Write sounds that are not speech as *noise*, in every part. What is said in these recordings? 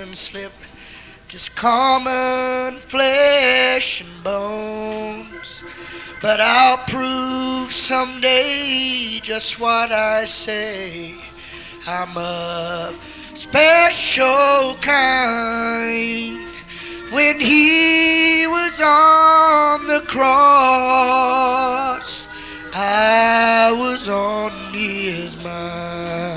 and slip. Just common flesh and bones. But I'll prove someday just what I say. I'm a special kind. When he was on the cross, I was on his mind.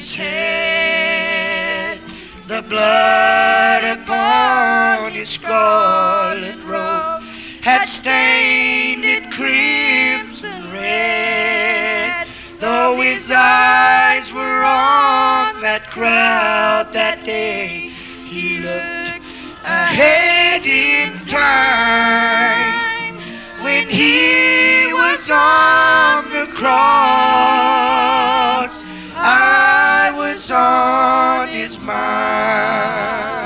His head, the blood upon his scarlet robe had stained it crimson red. Though his eyes were on that crowd that day, he looked ahead in time when he was on the cross. On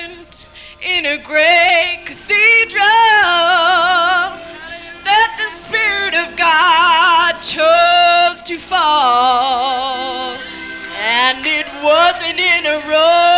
presence in a great cathedral that the Spirit of God chose to fall. And it wasn't in a row.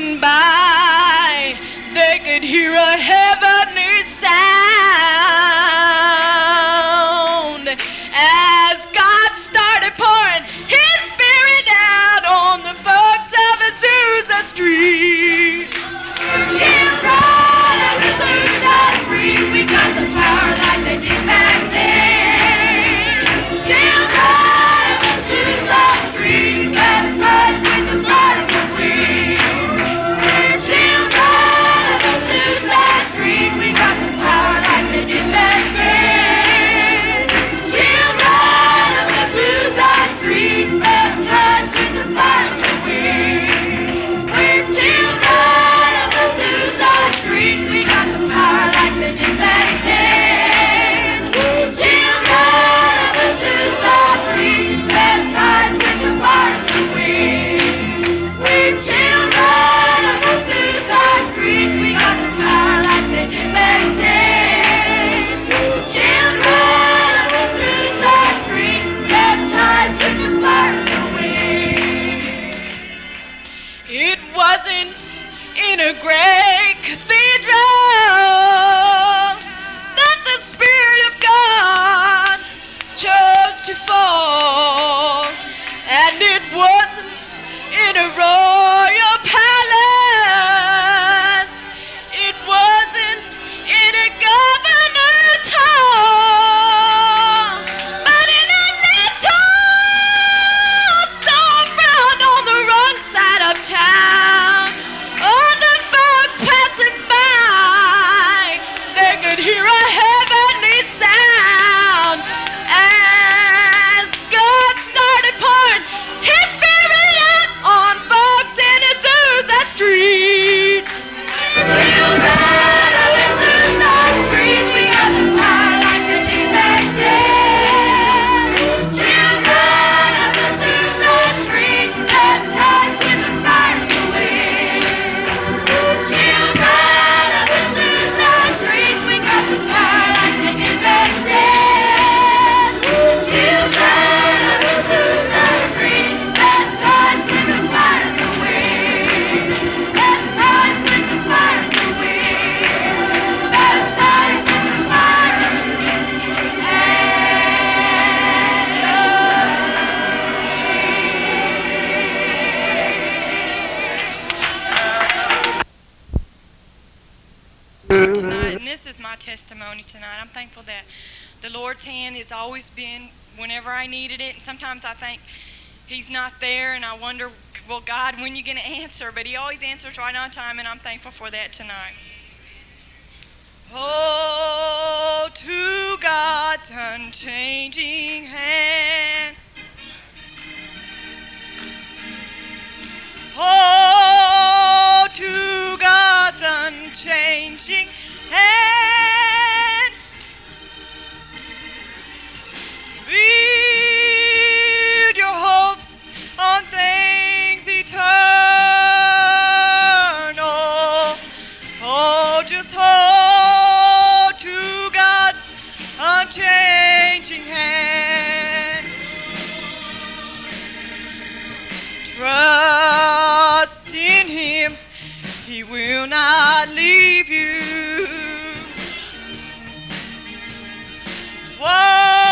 passing by, they could hear a has always been whenever I needed it. And sometimes I think he's not there and I wonder, well, God, when are you going to answer? But he always answers right on time, and I'm thankful for that tonight. Oh, to God's unchanging hand. Oh, to God's unchanging hand. Build your hopes on things eternal. Oh, just hold to God's unchanging hand. Trust in Him, He will not leave you. Whatsoever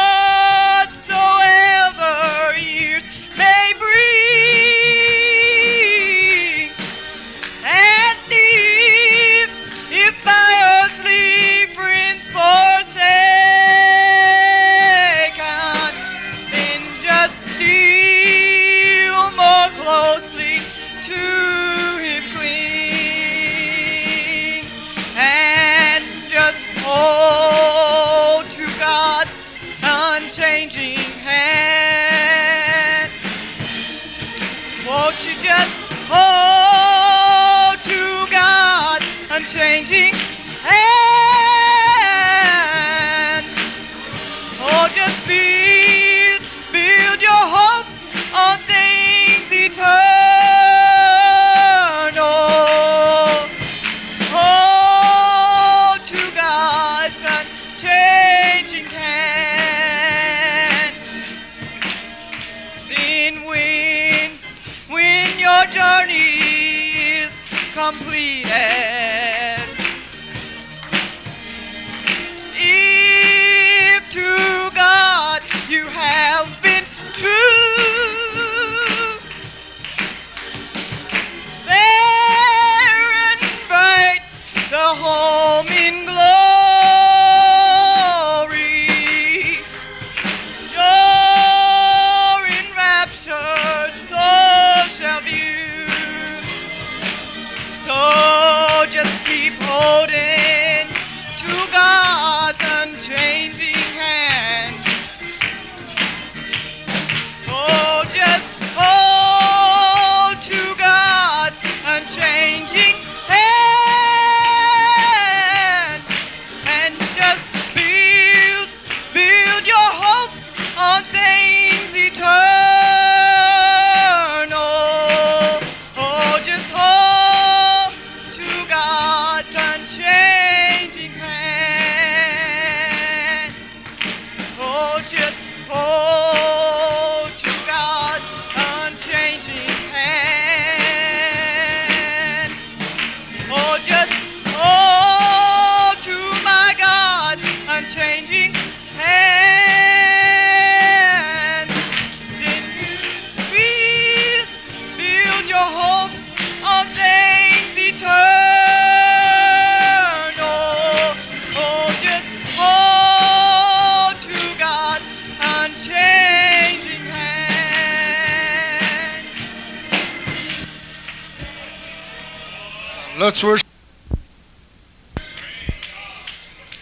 Worship.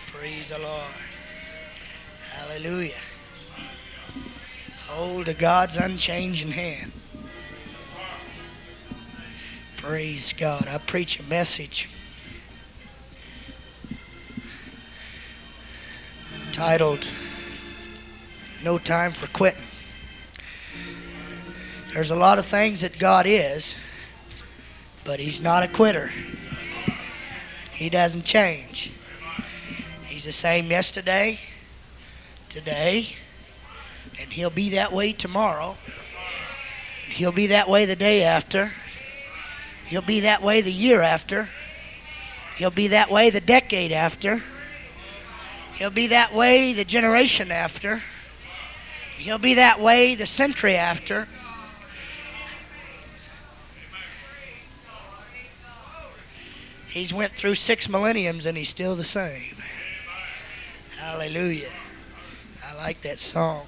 Praise the Lord. Hallelujah. Hold to God's unchanging hand. Praise God. I preach a message titled No Time for Quitting. There's a lot of things that God is, but He's not a quitter. He doesn't change. He's the same yesterday, today, and He'll be that way tomorrow. He'll be that way the day after. He'll be that way the year after. He'll be that way the decade after. He'll be that way the generation after. He'll be that way the century after. He's went through six millenniums and he's still the same. Hallelujah. I like that song.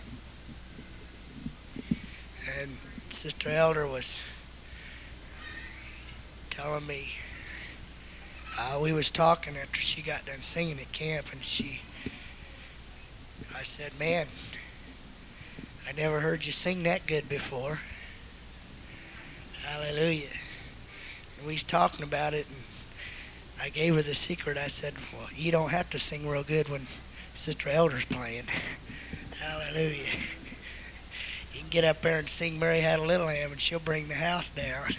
And Sister Elder was telling me uh, we was talking after she got done singing at camp and she I said, Man, I never heard you sing that good before. Hallelujah. And we was talking about it and I gave her the secret. I said, Well, you don't have to sing real good when Sister Elder's playing. *laughs* Hallelujah. You can get up there and sing Mary Had a Little Lamb and she'll bring the house down. *laughs*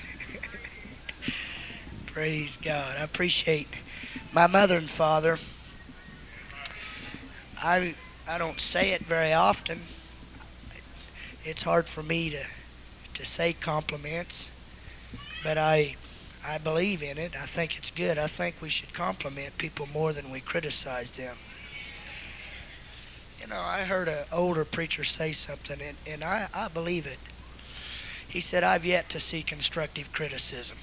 Praise God. I appreciate my mother and father. I I don't say it very often. It's hard for me to to say compliments, but I I believe in it. I think it's good. I think we should compliment people more than we criticize them. You know, I heard an older preacher say something, and, and I, I believe it. He said, I've yet to see constructive criticism.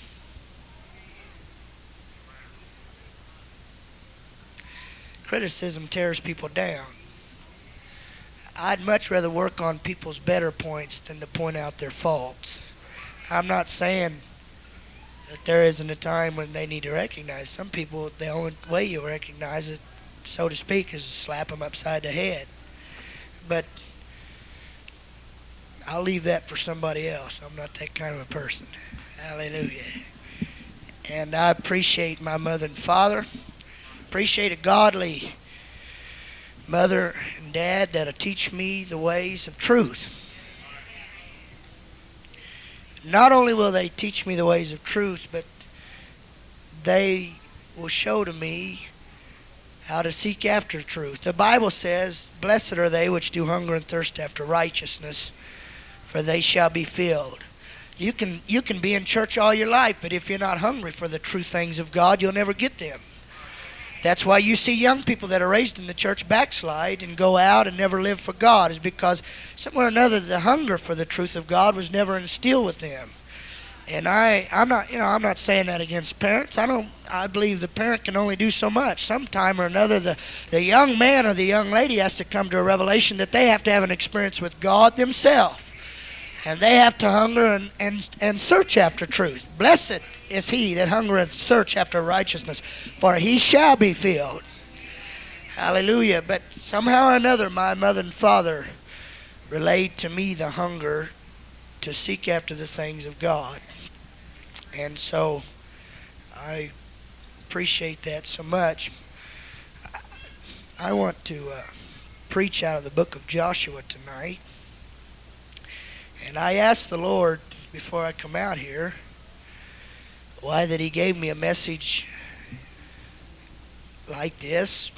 Criticism tears people down. I'd much rather work on people's better points than to point out their faults. I'm not saying that there isn't a time when they need to recognize. Some people, the only way you recognize it, so to speak, is to slap them upside the head. But I'll leave that for somebody else. I'm not that kind of a person. Hallelujah. And I appreciate my mother and father. Appreciate a godly mother and dad that'll teach me the ways of truth. Not only will they teach me the ways of truth, but they will show to me how to seek after truth. The Bible says, Blessed are they which do hunger and thirst after righteousness, for they shall be filled. You can, you can be in church all your life, but if you're not hungry for the true things of God, you'll never get them. That's why you see young people that are raised in the church backslide and go out and never live for God, is because somewhere or another the hunger for the truth of God was never instilled with them. And I, I'm not, you know, I'm not saying that against parents. I don't. I believe the parent can only do so much. Sometime or another, the the young man or the young lady has to come to a revelation that they have to have an experience with God themselves, and they have to hunger and and and search after truth. Blessed is he that hunger and search after righteousness, for he shall be filled. Hallelujah. But somehow or another, my mother and father relayed to me the hunger to seek after the things of God. And so I appreciate that so much. I want to uh, preach out of the book of Joshua tonight. And I asked the Lord before I come out here why that he gave me a message like this.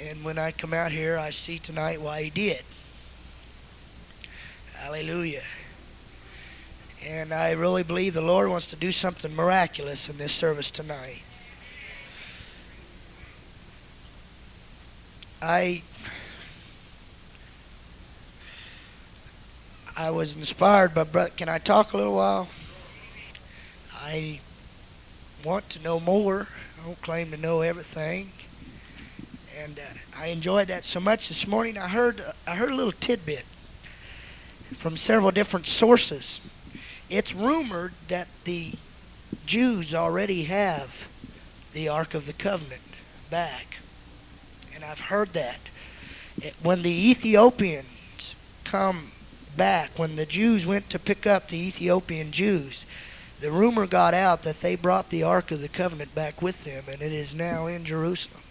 And when I come out here, I see tonight why he did. Hallelujah. And I really believe the Lord wants to do something miraculous in this service tonight. I I was inspired by brother. Can I talk a little while? I want to know more. I don't claim to know everything, and uh, I enjoyed that so much this morning. I heard I heard a little tidbit from several different sources. It's rumored that the Jews already have the Ark of the Covenant back. And I've heard that. When the Ethiopians come back, when the Jews went to pick up the Ethiopian Jews, the rumor got out that they brought the Ark of the Covenant back with them, and it is now in Jerusalem.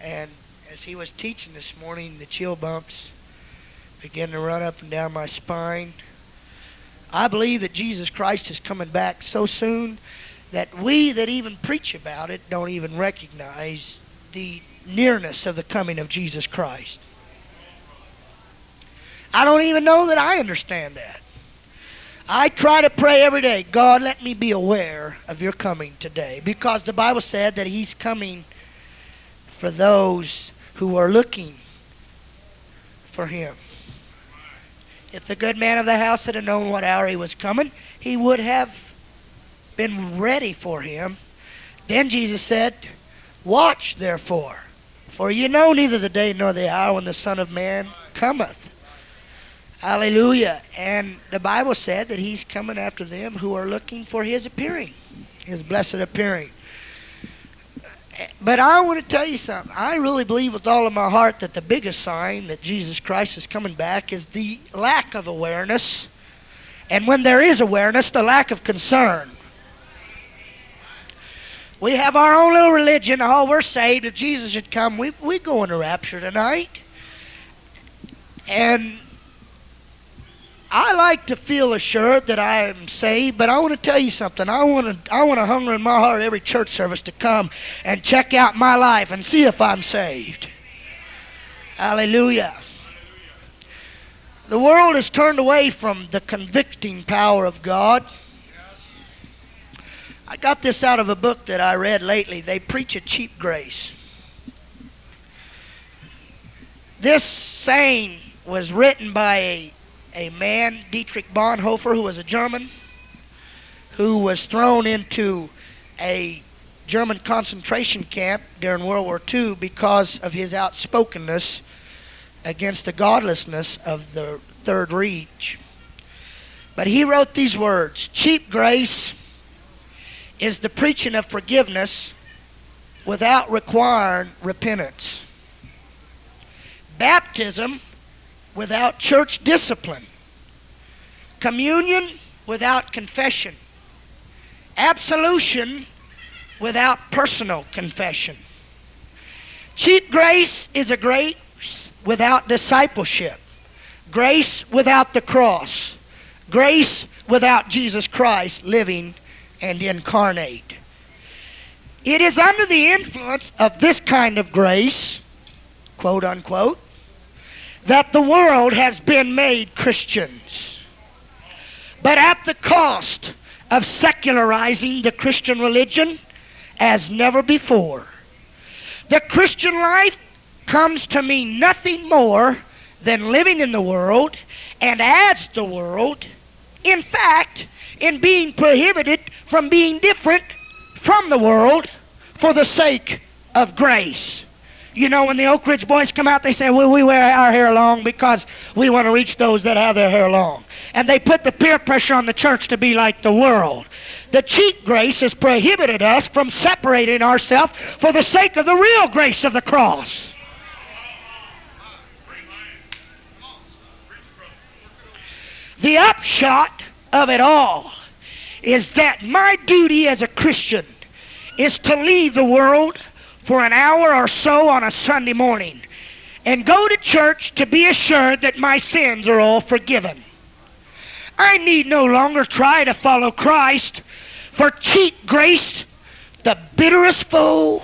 And as he was teaching this morning, the chill bumps began to run up and down my spine. I believe that Jesus Christ is coming back so soon that we that even preach about it don't even recognize the nearness of the coming of Jesus Christ. I don't even know that I understand that. I try to pray every day, God, let me be aware of your coming today. Because the Bible said that he's coming for those who are looking for him. If the good man of the house had known what hour he was coming, he would have been ready for him. Then Jesus said, Watch therefore, for you know neither the day nor the hour when the Son of Man cometh. Hallelujah. And the Bible said that he's coming after them who are looking for his appearing, his blessed appearing. But I want to tell you something. I really believe with all of my heart that the biggest sign that Jesus Christ is coming back is the lack of awareness. And when there is awareness, the lack of concern. We have our own little religion. Oh, we're saved. If Jesus should come, we we go into rapture tonight. And I like to feel assured that I am saved, but I want to tell you something. I want to I want to hunger in my heart every church service to come and check out my life and see if I'm saved. Hallelujah. The world has turned away from the convicting power of God. I got this out of a book that I read lately. They preach a cheap grace. This saying was written by a, a man, Dietrich Bonhoeffer, who was a German, who was thrown into a German concentration camp during World War II because of his outspokenness against the godlessness of the Third Reich. But he wrote these words Cheap grace is the preaching of forgiveness without requiring repentance. Baptism without church discipline. Communion without confession. Absolution without personal confession. Cheap grace is a grace without discipleship. Grace without the cross. Grace without Jesus Christ living and incarnate. It is under the influence of this kind of grace, quote unquote, that the world has been made Christians. But at the cost of secularizing the Christian religion as never before. The Christian life comes to mean nothing more than living in the world and as the world. In fact, in being prohibited from being different from the world for the sake of grace. You know, when the Oak Ridge boys come out, they say, well, we wear our hair long because we want to reach those that have their hair long. And they put the peer pressure on the church to be like the world. The cheap grace has prohibited us from separating ourselves for the sake of the real grace of the cross. The upshot of it all is that my duty as a Christian is to leave the world for an hour or so on a Sunday morning and go to church to be assured that my sins are all forgiven. I need no longer try to follow Christ, for cheap grace, the bitterest foe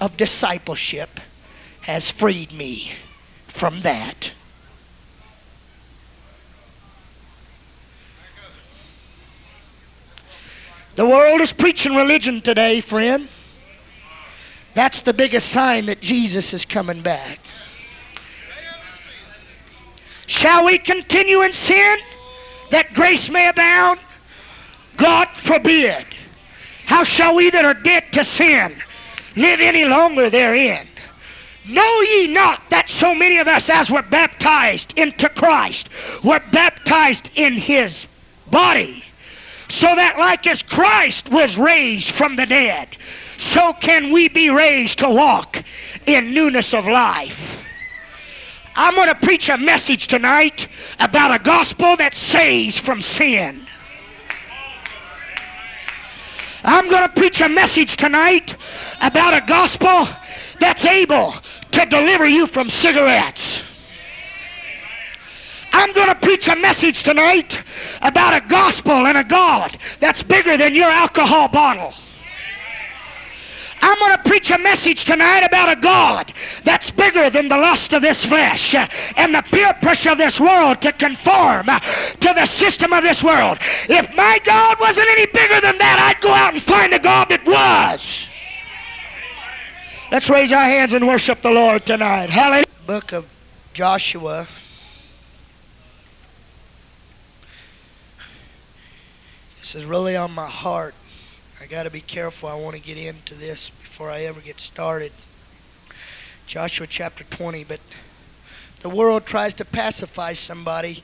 of discipleship, has freed me from that. The world is preaching religion today, friend. That's the biggest sign that Jesus is coming back. Shall we continue in sin that grace may abound? God forbid. How shall we that are dead to sin live any longer therein? Know ye not that so many of us, as were baptized into Christ, were baptized in his body? So that, like as Christ was raised from the dead, so can we be raised to walk in newness of life. I'm going to preach a message tonight about a gospel that saves from sin. I'm going to preach a message tonight about a gospel that's able to deliver you from cigarettes. I'm going to preach a message tonight about a gospel and a God that's bigger than your alcohol bottle. I'm going to preach a message tonight about a God that's bigger than the lust of this flesh and the peer pressure of this world to conform to the system of this world. If my God wasn't any bigger than that, I'd go out and find a God that was. Let's raise our hands and worship the Lord tonight. Hallelujah. Book of Joshua. This is really on my heart. Got to be careful. I want to get into this before I ever get started. Joshua chapter 20. But the world tries to pacify somebody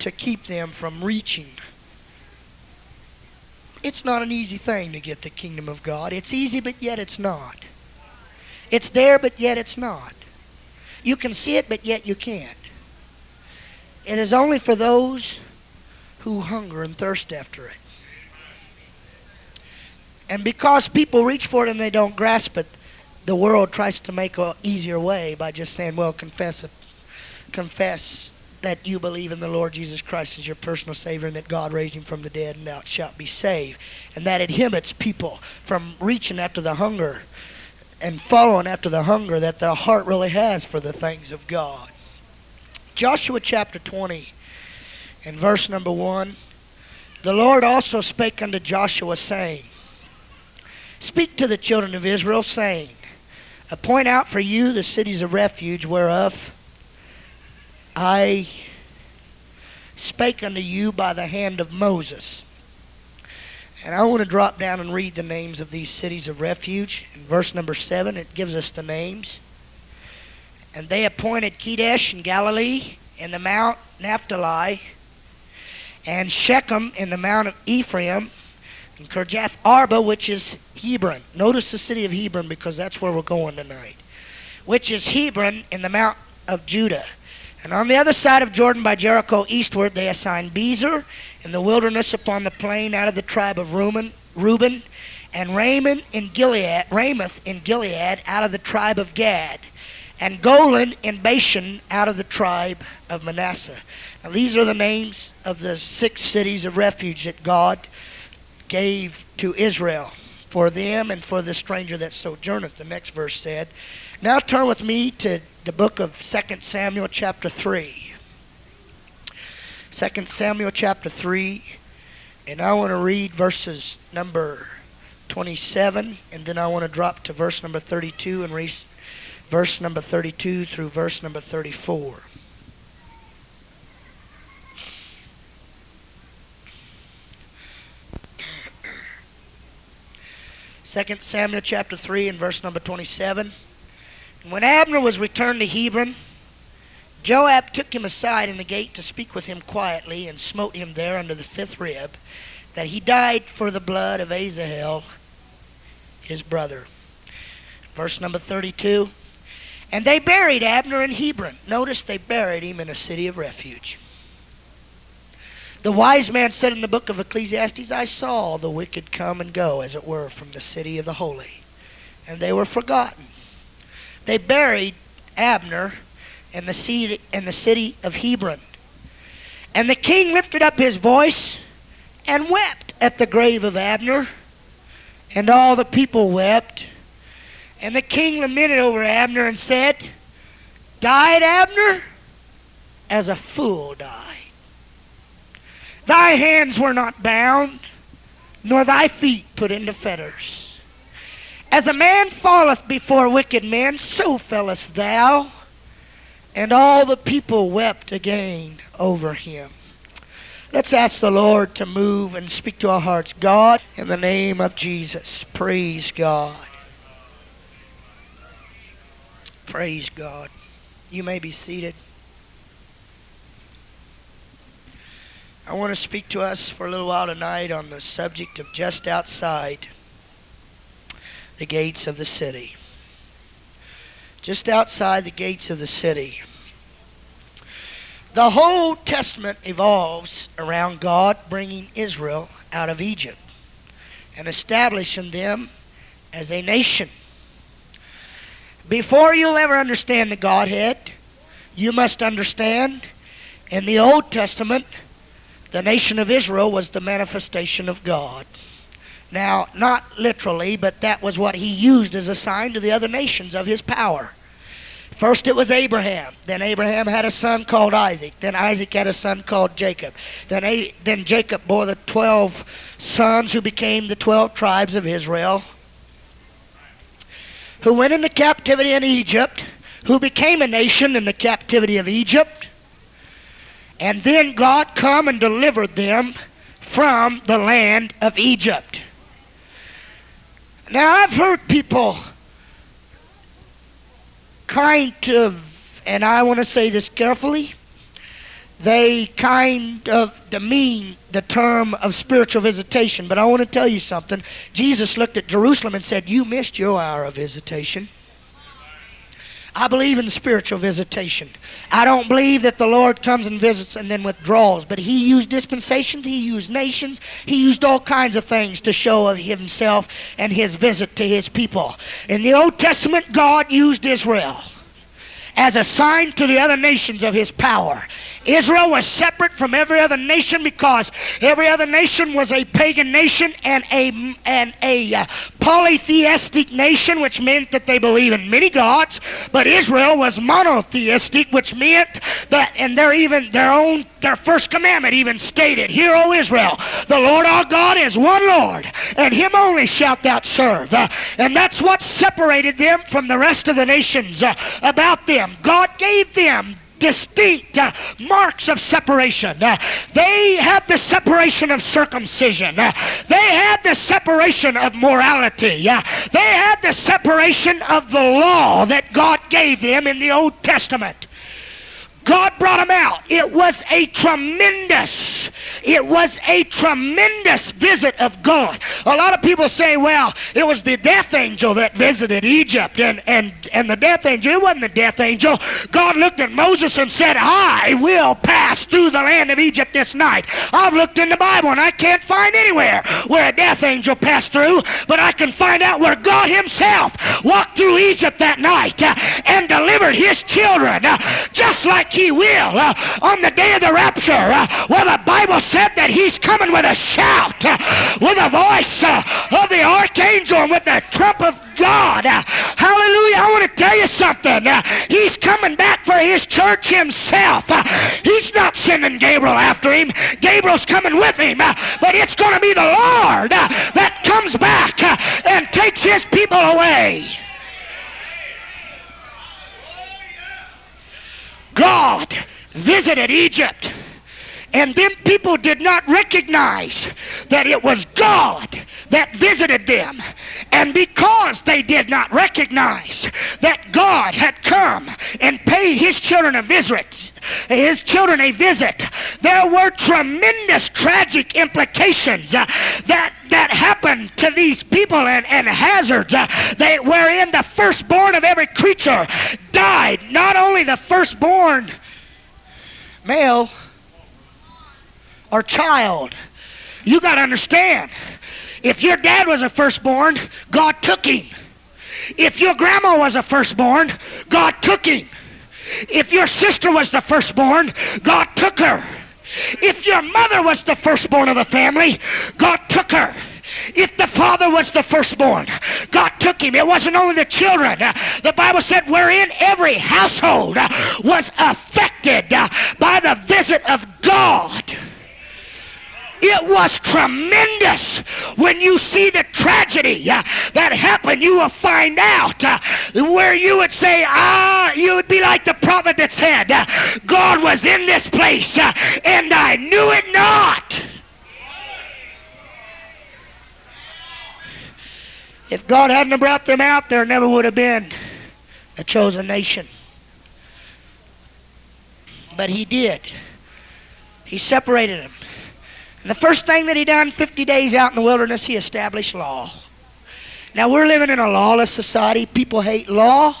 to keep them from reaching. It's not an easy thing to get the kingdom of God. It's easy, but yet it's not. It's there, but yet it's not. You can see it, but yet you can't. It is only for those who hunger and thirst after it. And because people reach for it and they don't grasp it, the world tries to make an easier way by just saying, well, confess it. Confess that you believe in the Lord Jesus Christ as your personal Savior and that God raised him from the dead and thou shalt be saved. And that inhibits people from reaching after the hunger and following after the hunger that their heart really has for the things of God. Joshua chapter 20 and verse number 1. The Lord also spake unto Joshua, saying, Speak to the children of Israel, saying, Appoint out for you the cities of refuge whereof I spake unto you by the hand of Moses. And I want to drop down and read the names of these cities of refuge. In verse number 7, it gives us the names. And they appointed Kedesh in Galilee, and the Mount Naphtali, and Shechem in the Mount of Ephraim, and Kirjath Arba, which is Hebron. Notice the city of Hebron because that's where we're going tonight. Which is Hebron in the Mount of Judah. And on the other side of Jordan by Jericho eastward, they assigned Bezer in the wilderness upon the plain out of the tribe of Reuben, Reuben and Raymond in Gilead, Ramoth in Gilead out of the tribe of Gad, and Golan in Bashan out of the tribe of Manasseh. Now these are the names of the six cities of refuge that God gave to Israel for them and for the stranger that sojourneth. The next verse said. Now turn with me to the book of 2 Samuel chapter 3. 2 Samuel chapter 3, and I want to read verses number 27, and then I want to drop to verse number 32 and read verse number 32 through verse number 34. Second Samuel chapter 3 and verse number 27. And when Abner was returned to Hebron, Joab took him aside in the gate to speak with him quietly, and smote him there under the fifth rib, that he died for the blood of Asahel, his brother. Verse number 32. And they buried Abner in Hebron. Notice they buried him in a city of refuge. The wise man said in the book of Ecclesiastes, I saw the wicked come and go, as it were, from the city of the holy, and they were forgotten. They buried Abner in the city, in the city of Hebron. And the king lifted up his voice and wept at the grave of Abner, and all the people wept. And the king lamented over Abner and said, Died Abner as a fool died. Thy hands were not bound, nor thy feet put into fetters. As a man falleth before wicked men, so fellest thou. And all the people wept again over him. Let's ask the Lord to move and speak to our hearts. God, in the name of Jesus, praise God. Praise God. You may be seated. I want to speak to us for a little while tonight on the subject of just outside the gates of the city. Just outside the gates of the city. The whole Testament evolves around God bringing Israel out of Egypt and establishing them as a nation. Before you'll ever understand the Godhead, you must understand in the Old Testament the nation of Israel was the manifestation of God. Now, not literally, but that was what he used as a sign to the other nations of his power. First it was Abraham. Then Abraham had a son called Isaac. Then Isaac had a son called Jacob. Then, A- then Jacob bore the 12 sons who became the 12 tribes of Israel, who went into captivity in Egypt, who became a nation in the captivity of Egypt. And then God come and delivered them from the land of Egypt. Now I've heard people kind of, and I want to say this carefully, they kind of demean the term of spiritual visitation. But I want to tell you something. Jesus looked at Jerusalem and said, You missed your hour of visitation. I believe in spiritual visitation. I don't believe that the Lord comes and visits and then withdraws, but He used dispensations, He used nations, He used all kinds of things to show of Himself and His visit to His people. In the Old Testament, God used Israel as a sign to the other nations of his power. Israel was separate from every other nation because every other nation was a pagan nation and a and a uh, polytheistic nation, which meant that they believe in many gods. But Israel was monotheistic, which meant that, and their even their own their first commandment even stated, "Hear, O Israel, the Lord our God is one Lord, and Him only shalt thou serve." Uh, and that's what separated them from the rest of the nations uh, about them. God gave them distinct uh, marks of separation. Uh, they had the separation of circumcision. Uh, they had the separation of morality. Uh, they had the separation of the law that God gave them in the Old Testament. God brought them out. It was a tremendous, it was a tremendous visit of God. A lot of people say, well, it was the death angel that visited Egypt, and, and, and the death angel, it wasn't the death angel. God looked at Moses and said, I will pass through the land of Egypt this night. I've looked in the Bible and I can't find anywhere where a death angel passed through, but I can find out where God Himself walked through Egypt that night uh, and delivered His children, uh, just like he will uh, on the day of the rapture. Uh, well, the Bible said that he's coming with a shout, uh, with a voice uh, of the archangel, and with the trump of God. Hallelujah. I want to tell you something. Uh, he's coming back for his church himself. Uh, he's not sending Gabriel after him. Gabriel's coming with him. But it's going to be the Lord that comes back and takes his people away. God visited Egypt. And them people did not recognize that it was God that visited them. And because they did not recognize that God had come and paid his children a visit, his children a visit, there were tremendous tragic implications uh, that that happened to these people and, and hazards uh, they, wherein the firstborn of every creature died. Not only the firstborn male or child. You got to understand. If your dad was a firstborn, God took him. If your grandma was a firstborn, God took him. If your sister was the firstborn, God took her. If your mother was the firstborn of the family, God took her. If the father was the firstborn, God took him. It wasn't only the children. The Bible said, wherein every household was affected by the visit of God. It was tremendous. When you see the tragedy uh, that happened, you will find out uh, where you would say, ah, you would be like the prophet that said, uh, God was in this place uh, and I knew it not. If God hadn't brought them out, there never would have been a chosen nation. But He did. He separated them. And the first thing that He done 50 days out in the wilderness, He established law. Now we're living in a lawless society. People hate law.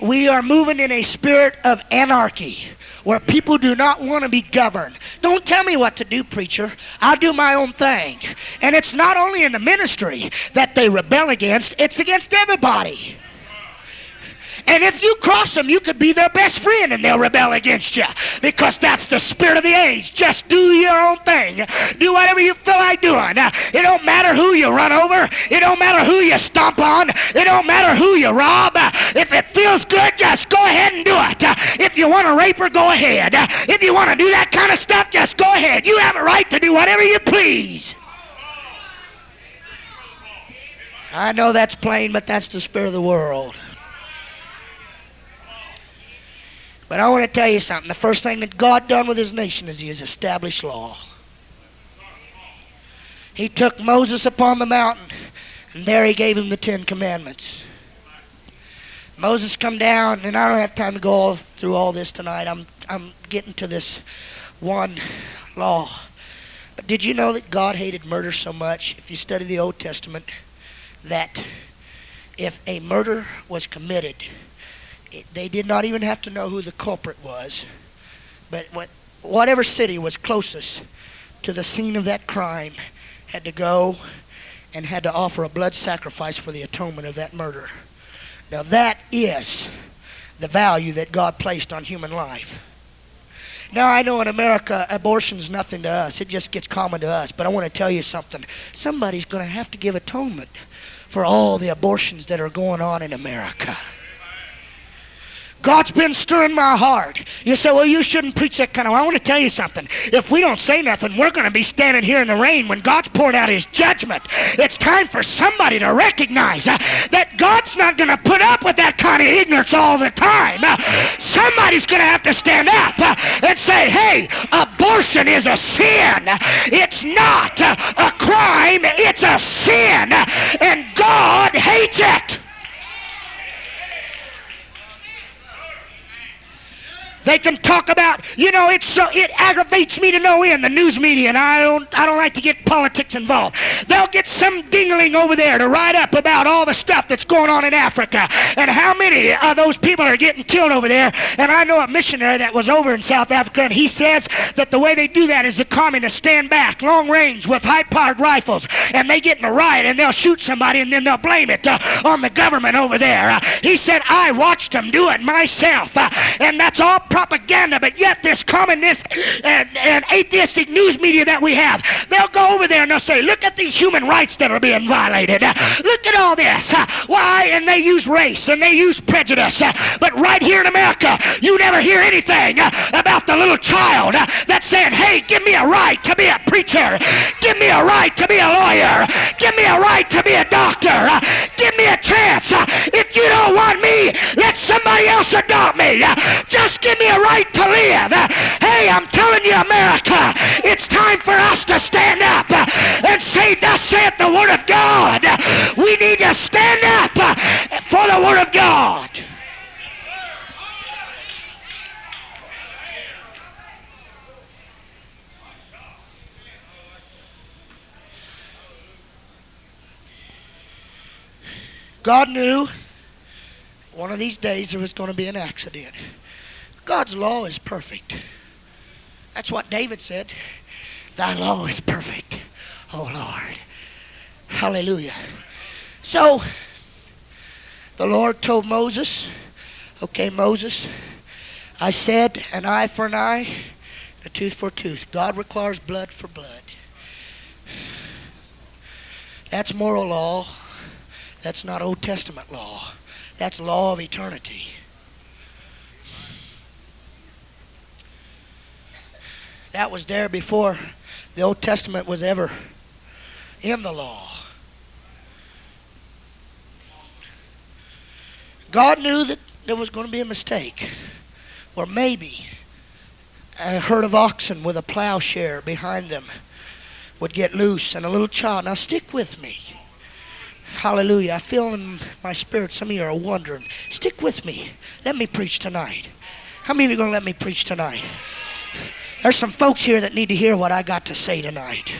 We are moving in a spirit of anarchy where people do not want to be governed. Don't tell me what to do, preacher. I'll do my own thing. And it's not only in the ministry that they rebel against, it's against everybody. And if you cross them, you could be their best friend and they'll rebel against you because that's the spirit of the age. Just do your own thing. Do whatever you feel like doing. It don't matter who you run over. It don't matter who you stomp on. It don't matter who you rob. If it feels good, just go ahead and do it. If you want to rape her, go ahead. If you want to do that kind of stuff, just go ahead. You have a right to do whatever you please. I know that's plain, but that's the spirit of the world. But I want to tell you something. The first thing that God done with his nation is he has established law. He took Moses upon the mountain, and there he gave him the Ten Commandments. Moses come down, and I don't have time to go all through all this tonight. I'm I'm getting to this one law. But did you know that God hated murder so much? If you study the Old Testament, that if a murder was committed, it, they did not even have to know who the culprit was. But what, whatever city was closest to the scene of that crime had to go and had to offer a blood sacrifice for the atonement of that murder. Now, that is the value that God placed on human life. Now, I know in America, abortion's nothing to us. It just gets common to us. But I want to tell you something. Somebody's going to have to give atonement for all the abortions that are going on in America. God's been stirring my heart. You say, well, you shouldn't preach that kind of. I want to tell you something. If we don't say nothing, we're going to be standing here in the rain when God's poured out His judgment. It's time for somebody to recognize uh, that God's not going to put up with that kind of ignorance all the time. Uh, somebody's going to have to stand up uh, and say, hey, abortion is a sin. It's not uh, a crime, it's a sin. And God hates it. They can talk about, you know, it's so it aggravates me to no end, the news media, and I don't I don't like to get politics involved. They'll get some dingling over there to write up about all the stuff that's going on in Africa and how many of those people are getting killed over there. And I know a missionary that was over in South Africa, and he says that the way they do that is the communists stand back, long range, with high-powered rifles, and they get in a riot and they'll shoot somebody and then they'll blame it uh, on the government over there. Uh, he said, I watched them do it myself, uh, and that's all propaganda, but yet this communist and, and atheistic news media that we have, they'll go over there and they'll say, look at these human rights that are being violated. Look at all this. Why? And they use race and they use prejudice. But right here in America, you never hear anything about the little child that's saying, hey, give me a right to be a preacher. Give me a right to be a lawyer. Give me a right to be a doctor. Give me a chance. Uh, if you don't want me, let somebody else adopt me. Uh, just give me a right to live. Uh, Hey, I'm telling you, America, it's time for us to stand up and say, Thus saith the Word of God. We need to stand up for the Word of God. God knew one of these days there was going to be an accident. God's law is perfect. That's what David said. Thy law is perfect, oh Lord. Hallelujah. So, the Lord told Moses, okay, Moses, I said an eye for an eye, a tooth for a tooth. God requires blood for blood. That's moral law. That's not Old Testament law. That's law of eternity. That was there before the Old Testament was ever in the law. God knew that there was going to be a mistake, or maybe a herd of oxen with a plowshare behind them would get loose, and a little child. Now, stick with me. Hallelujah. I feel in my spirit some of you are wondering. Stick with me. Let me preach tonight. How many of you are going to let me preach tonight? There's some folks here that need to hear what I got to say tonight.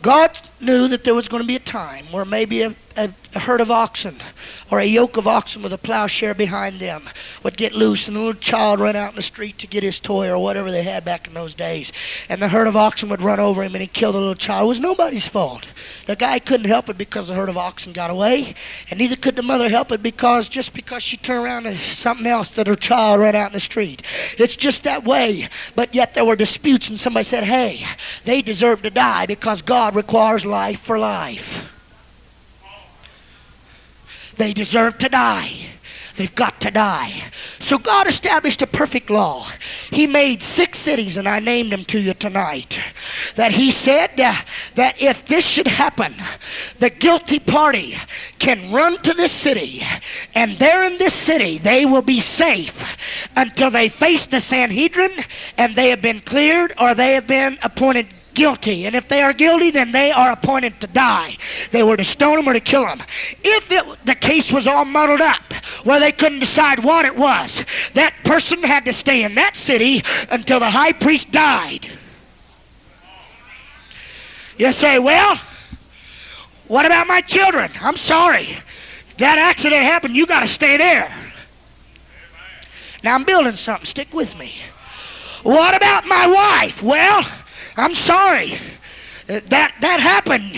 God knew that there was going to be a time where maybe a, a, a herd of oxen or a yoke of oxen with a plowshare behind them would get loose and a little child run out in the street to get his toy or whatever they had back in those days. And the herd of oxen would run over him and he'd kill the little child. It was nobody's fault. The guy couldn't help it because the herd of oxen got away, and neither could the mother help it because just because she turned around to something else that her child ran out in the street. It's just that way. But yet there were disputes, and somebody said, hey, they deserve to die because God requires life for life. They deserve to die. They've got to die. So God established a perfect law. He made six cities, and I named them to you tonight. That He said that if this should happen, the guilty party can run to this city, and there in this city they will be safe until they face the Sanhedrin and they have been cleared or they have been appointed guilty. And if they are guilty, then they are appointed to die. They were to stone them or to kill them. If it, the case was all muddled up, where they couldn't decide what it was, that person had to stay in that city until the high priest died. You say, well, what about my children? I'm sorry. That accident happened, you got to stay there. Now I'm building something. Stick with me. What about my wife? Well, I'm sorry. Uh, That that happened.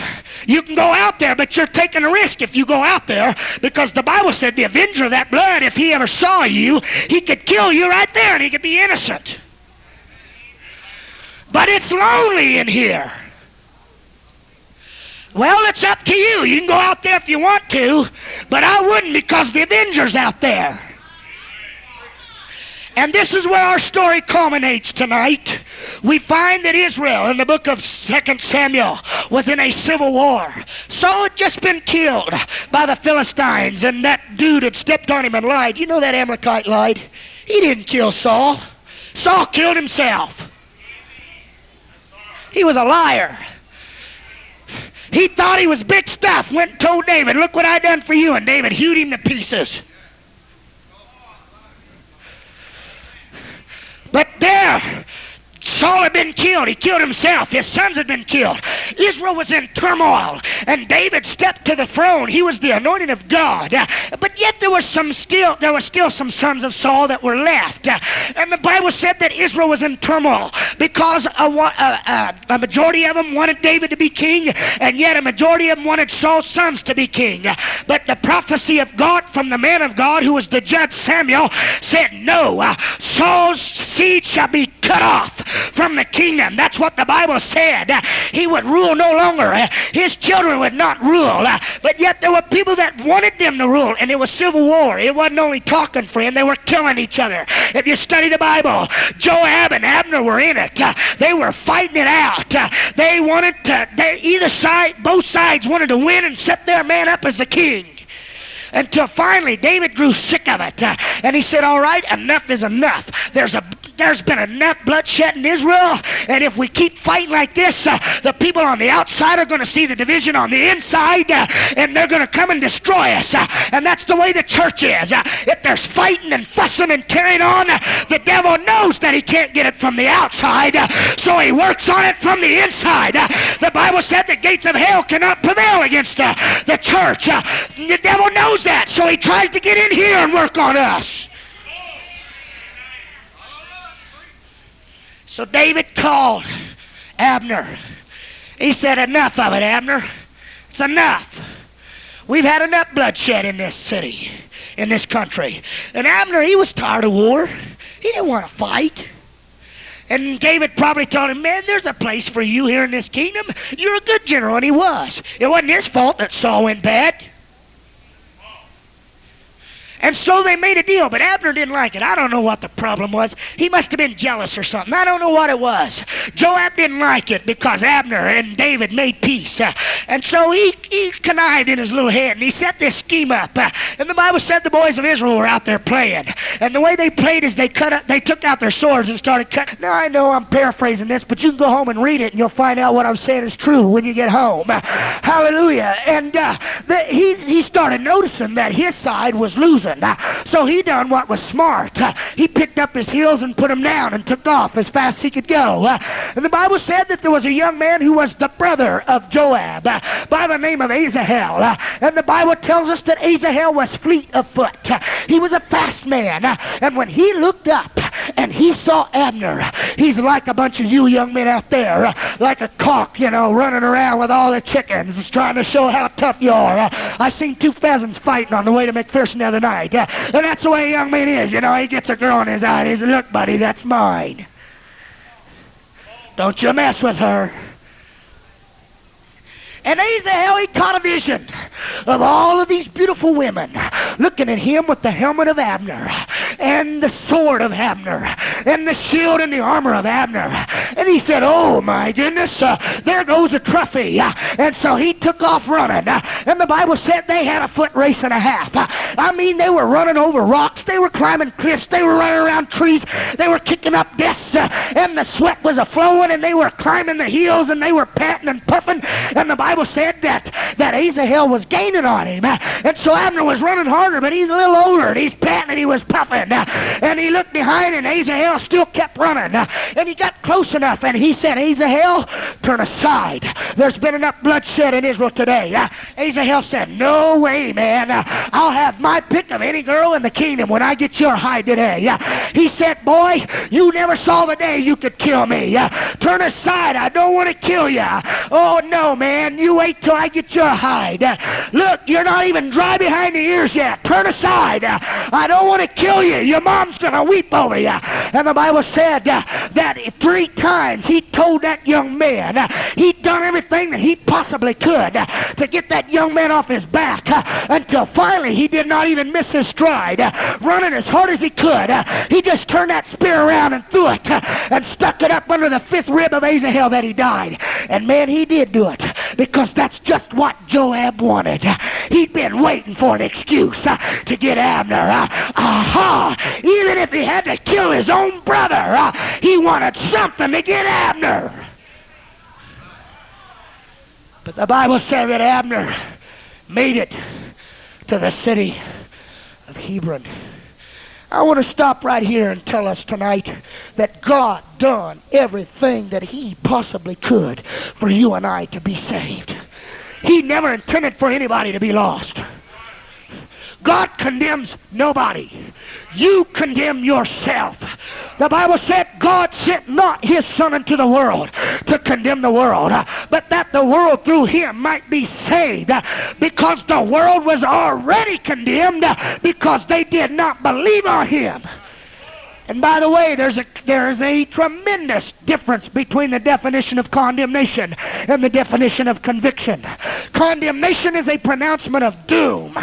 You can go out there, but you're taking a risk if you go out there because the Bible said the avenger of that blood, if he ever saw you, he could kill you right there and he could be innocent. But it's lonely in here. Well, it's up to you. You can go out there if you want to, but I wouldn't because the avenger's out there. And this is where our story culminates tonight. We find that Israel in the book of 2 Samuel was in a civil war. Saul had just been killed by the Philistines, and that dude had stepped on him and lied. You know that Amalekite lied? He didn't kill Saul. Saul killed himself. He was a liar. He thought he was big stuff, went and told David, Look what I done for you. And David hewed him to pieces. But there, Saul had been killed. He killed himself. His sons had been killed. Israel was in turmoil. And David stepped to the throne. He was the anointed of God. But yet there was some still there were still some sons of Saul that were left. And the Bible said that Israel was in turmoil because a, a, a, a majority of them wanted David to be king, and yet a majority of them wanted Saul's sons to be king. But the prophecy of God from the man of God, who was the judge Samuel, said, No, uh, Saul's seed shall be cut off from the kingdom. That's what the Bible said. He would rule no longer. His children would not rule. But yet there were people that wanted them to rule, and it was civil war. It wasn't only talking, friend. They were killing each other. If you study the Bible, Joab and Abner were in it. They were fighting it out. They wanted to, they, either side, both sides wanted to win and set their man up as the king until finally David grew sick of it. Uh, and he said, All right, enough is enough. There's a there's been enough bloodshed in Israel, and if we keep fighting like this, uh, the people on the outside are going to see the division on the inside, uh, and they're going to come and destroy us. Uh, and that's the way the church is. Uh, if there's fighting and fussing and carrying on, uh, the devil knows that he can't get it from the outside, uh, so he works on it from the inside. The Bible said the gates of hell cannot prevail against the church. The devil knows that, so he tries to get in here and work on us. So David called Abner. He said, Enough of it, Abner. It's enough. We've had enough bloodshed in this city, in this country. And Abner, he was tired of war. He didn't want to fight. And David probably told him, Man, there's a place for you here in this kingdom. You're a good general, and he was. It wasn't his fault that Saul went bad. And so they made a deal, but Abner didn't like it. I don't know what the problem was. He must have been jealous or something. I don't know what it was. Joab didn't like it because Abner and David made peace. And so he, he connived in his little head and he set this scheme up. And the Bible said the boys of Israel were out there playing. And the way they played is they cut up, they took out their swords and started cutting. Now I know I'm paraphrasing this, but you can go home and read it and you'll find out what I'm saying is true when you get home. Hallelujah. And uh, the, he, he started noticing that his side was losing. Uh, so he done what was smart. Uh, he picked up his heels and put them down and took off as fast as he could go. Uh, and the Bible said that there was a young man who was the brother of Joab by the name of Asahel. Uh, and the Bible tells us that Asahel was fleet of foot. He was a fast man. And when he looked up and he saw Abner, he's like a bunch of you young men out there, like a cock, you know, running around with all the chickens, trying to show how tough you are. I seen two pheasants fighting on the way to McPherson the other night. Uh, and that's the way a young man is, you know. He gets a girl in his eye and says, Look, buddy, that's mine. Don't you mess with her. And Asahel, he caught a vision of all of these beautiful women looking at him with the helmet of Abner and the sword of Abner and the shield and the armor of Abner. And he said, Oh my goodness, uh, there goes a trophy. Uh, and so he took off running. Uh, and the Bible said they had a foot race and a half. Uh, I mean, they were running over rocks, they were climbing cliffs, they were running around trees, they were kicking up desks, and the sweat was a flowing, and they were climbing the hills, and they were panting and puffing. And the Bible said that that Asahel was gaining on him, and so Abner was running harder, but he's a little older, and he's panting, and he was puffing. And he looked behind, and Asahel still kept running. And he got close enough, and he said, Asahel, turn aside. There's been enough bloodshed in Israel today. Asahel said, No way, man. I'll have my pick of any girl in the kingdom when I get your hide today. He said, Boy, you never saw the day you could kill me. Turn aside. I don't want to kill you. Oh, no, man. You wait till I get your hide. Look, you're not even dry behind the ears yet. Turn aside. I don't want to kill you. Your mom's going to weep over you. And the Bible said uh, that three times he told that young man uh, he'd done everything that he possibly could uh, to get that young man off his back until finally he did not even miss his stride. Running as hard as he could, he just turned that spear around and threw it and stuck it up under the fifth rib of Asahel that he died. And man, he did do it because that's just what Joab wanted. He'd been waiting for an excuse to get Abner. Aha! Even if he had to kill his own brother, uh, he wanted something to get Abner. But the Bible said that Abner made it to the city of Hebron. I want to stop right here and tell us tonight that God done everything that he possibly could for you and I to be saved. He never intended for anybody to be lost. God condemns nobody. You condemn yourself. The Bible said God sent not his son into the world to condemn the world, but that the world through him might be saved because the world was already condemned because they did not believe on him. And by the way, there's a, there's a tremendous difference between the definition of condemnation and the definition of conviction. Condemnation is a pronouncement of doom.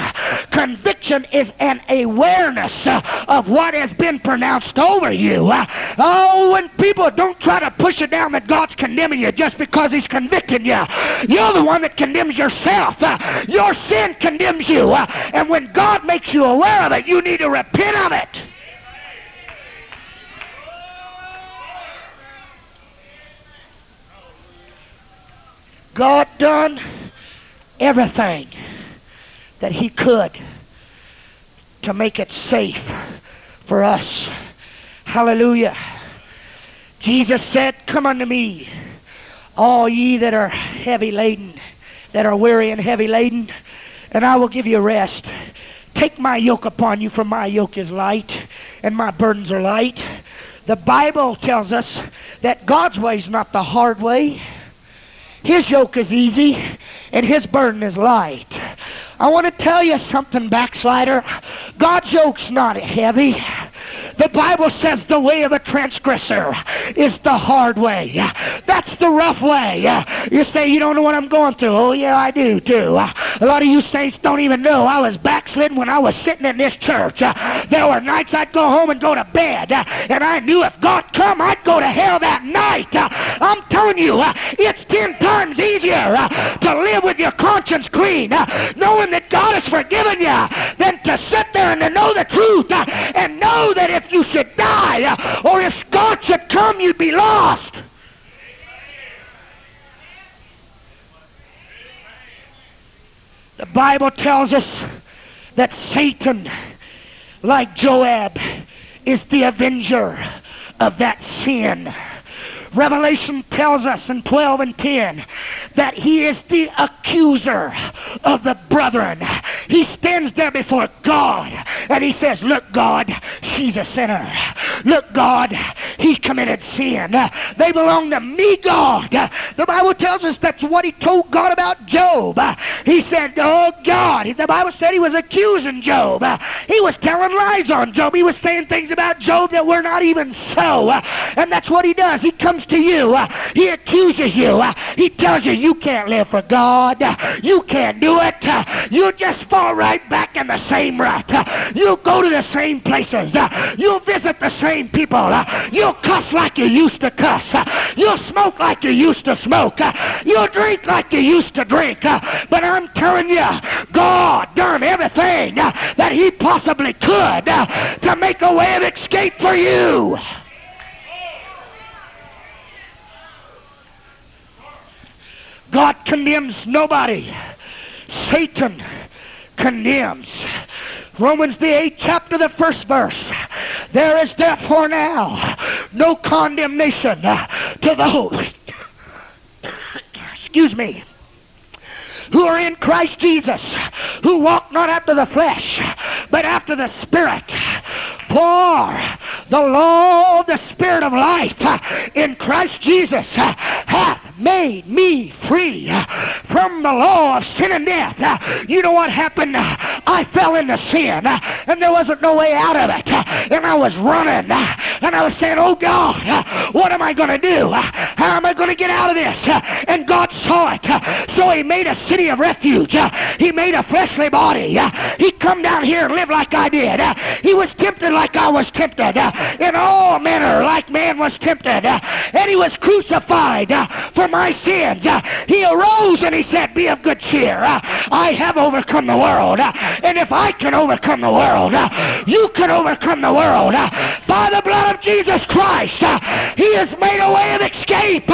Conviction is an awareness of what has been pronounced over you. Oh, when people don't try to push it down that God's condemning you just because he's convicting you. You're the one that condemns yourself. Your sin condemns you. And when God makes you aware of it, you need to repent of it. God done everything that he could to make it safe for us. Hallelujah. Jesus said, Come unto me, all ye that are heavy laden, that are weary and heavy laden, and I will give you rest. Take my yoke upon you, for my yoke is light, and my burdens are light. The Bible tells us that God's way is not the hard way. His yoke is easy and his burden is light. I want to tell you something, backslider. God's yoke's not heavy. The Bible says the way of a transgressor is the hard way. That's the rough way. You say you don't know what I'm going through. Oh, yeah, I do too. A lot of you saints don't even know I was backslidden when I was sitting in this church. There were nights I'd go home and go to bed, and I knew if God come, I'd go to hell that night. I'm telling you, it's ten times easier to live with your conscience clean, knowing that God has forgiven you, than to sit there and to know the truth and know that if you should die or if God should come, you'd be lost. The Bible tells us that Satan, like Joab, is the avenger of that sin. Revelation tells us in 12 and 10 that he is the accuser of the brethren. He stands there before God and he says, Look, God, she's a sinner. Look, God, he committed sin. They belong to me, God. The Bible tells us that's what he told God about Job. He said, Oh, God. The Bible said he was accusing Job. He was telling lies on Job. He was saying things about Job that were not even so. And that's what he does. He comes to you. Uh, he accuses you. Uh, he tells you you can't live for God. Uh, you can't do it. You just fall right back in the same rut. You go to the same places. You visit the same people. You cuss like you used to cuss. You smoke like you used to smoke. You drink like you used to drink. But I'm telling you, God done everything that he possibly could to make a way of escape for you. God condemns nobody. Satan condemns. Romans, the 8th chapter, the first verse. There is therefore now no condemnation to those, *coughs* excuse me, who are in Christ Jesus, who walk not after the flesh, but after the Spirit. For the law of the Spirit of life in Christ Jesus hath made me free from the law of sin and death. You know what happened? I fell into sin, and there wasn't no way out of it. And I was running, and I was saying, Oh God, what am I going to do? How am I going to get out of this? And God saw it. So he made a city of refuge. He made a fleshly body. He come down here and live like I did. He was tempted like I was tempted. In all manner like man was tempted. And he was crucified uh, for my sins. Uh, he arose and he said, Be of good cheer. Uh, I have overcome the world. And if I can overcome the world, you can overcome the world. By the blood of Jesus Christ, he has made a way of escape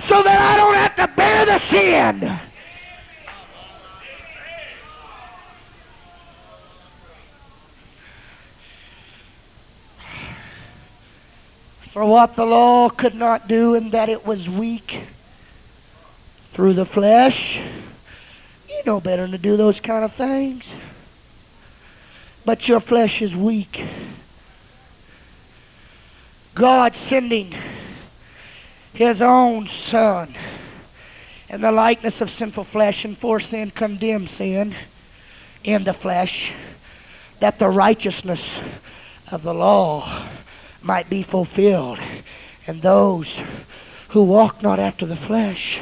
so that I don't have to bear the sin. For what the law could not do in that it was weak through the flesh. You know better than to do those kind of things. But your flesh is weak. God sending his own son in the likeness of sinful flesh and for sin condemned sin in the flesh that the righteousness of the law might be fulfilled. And those who walk not after the flesh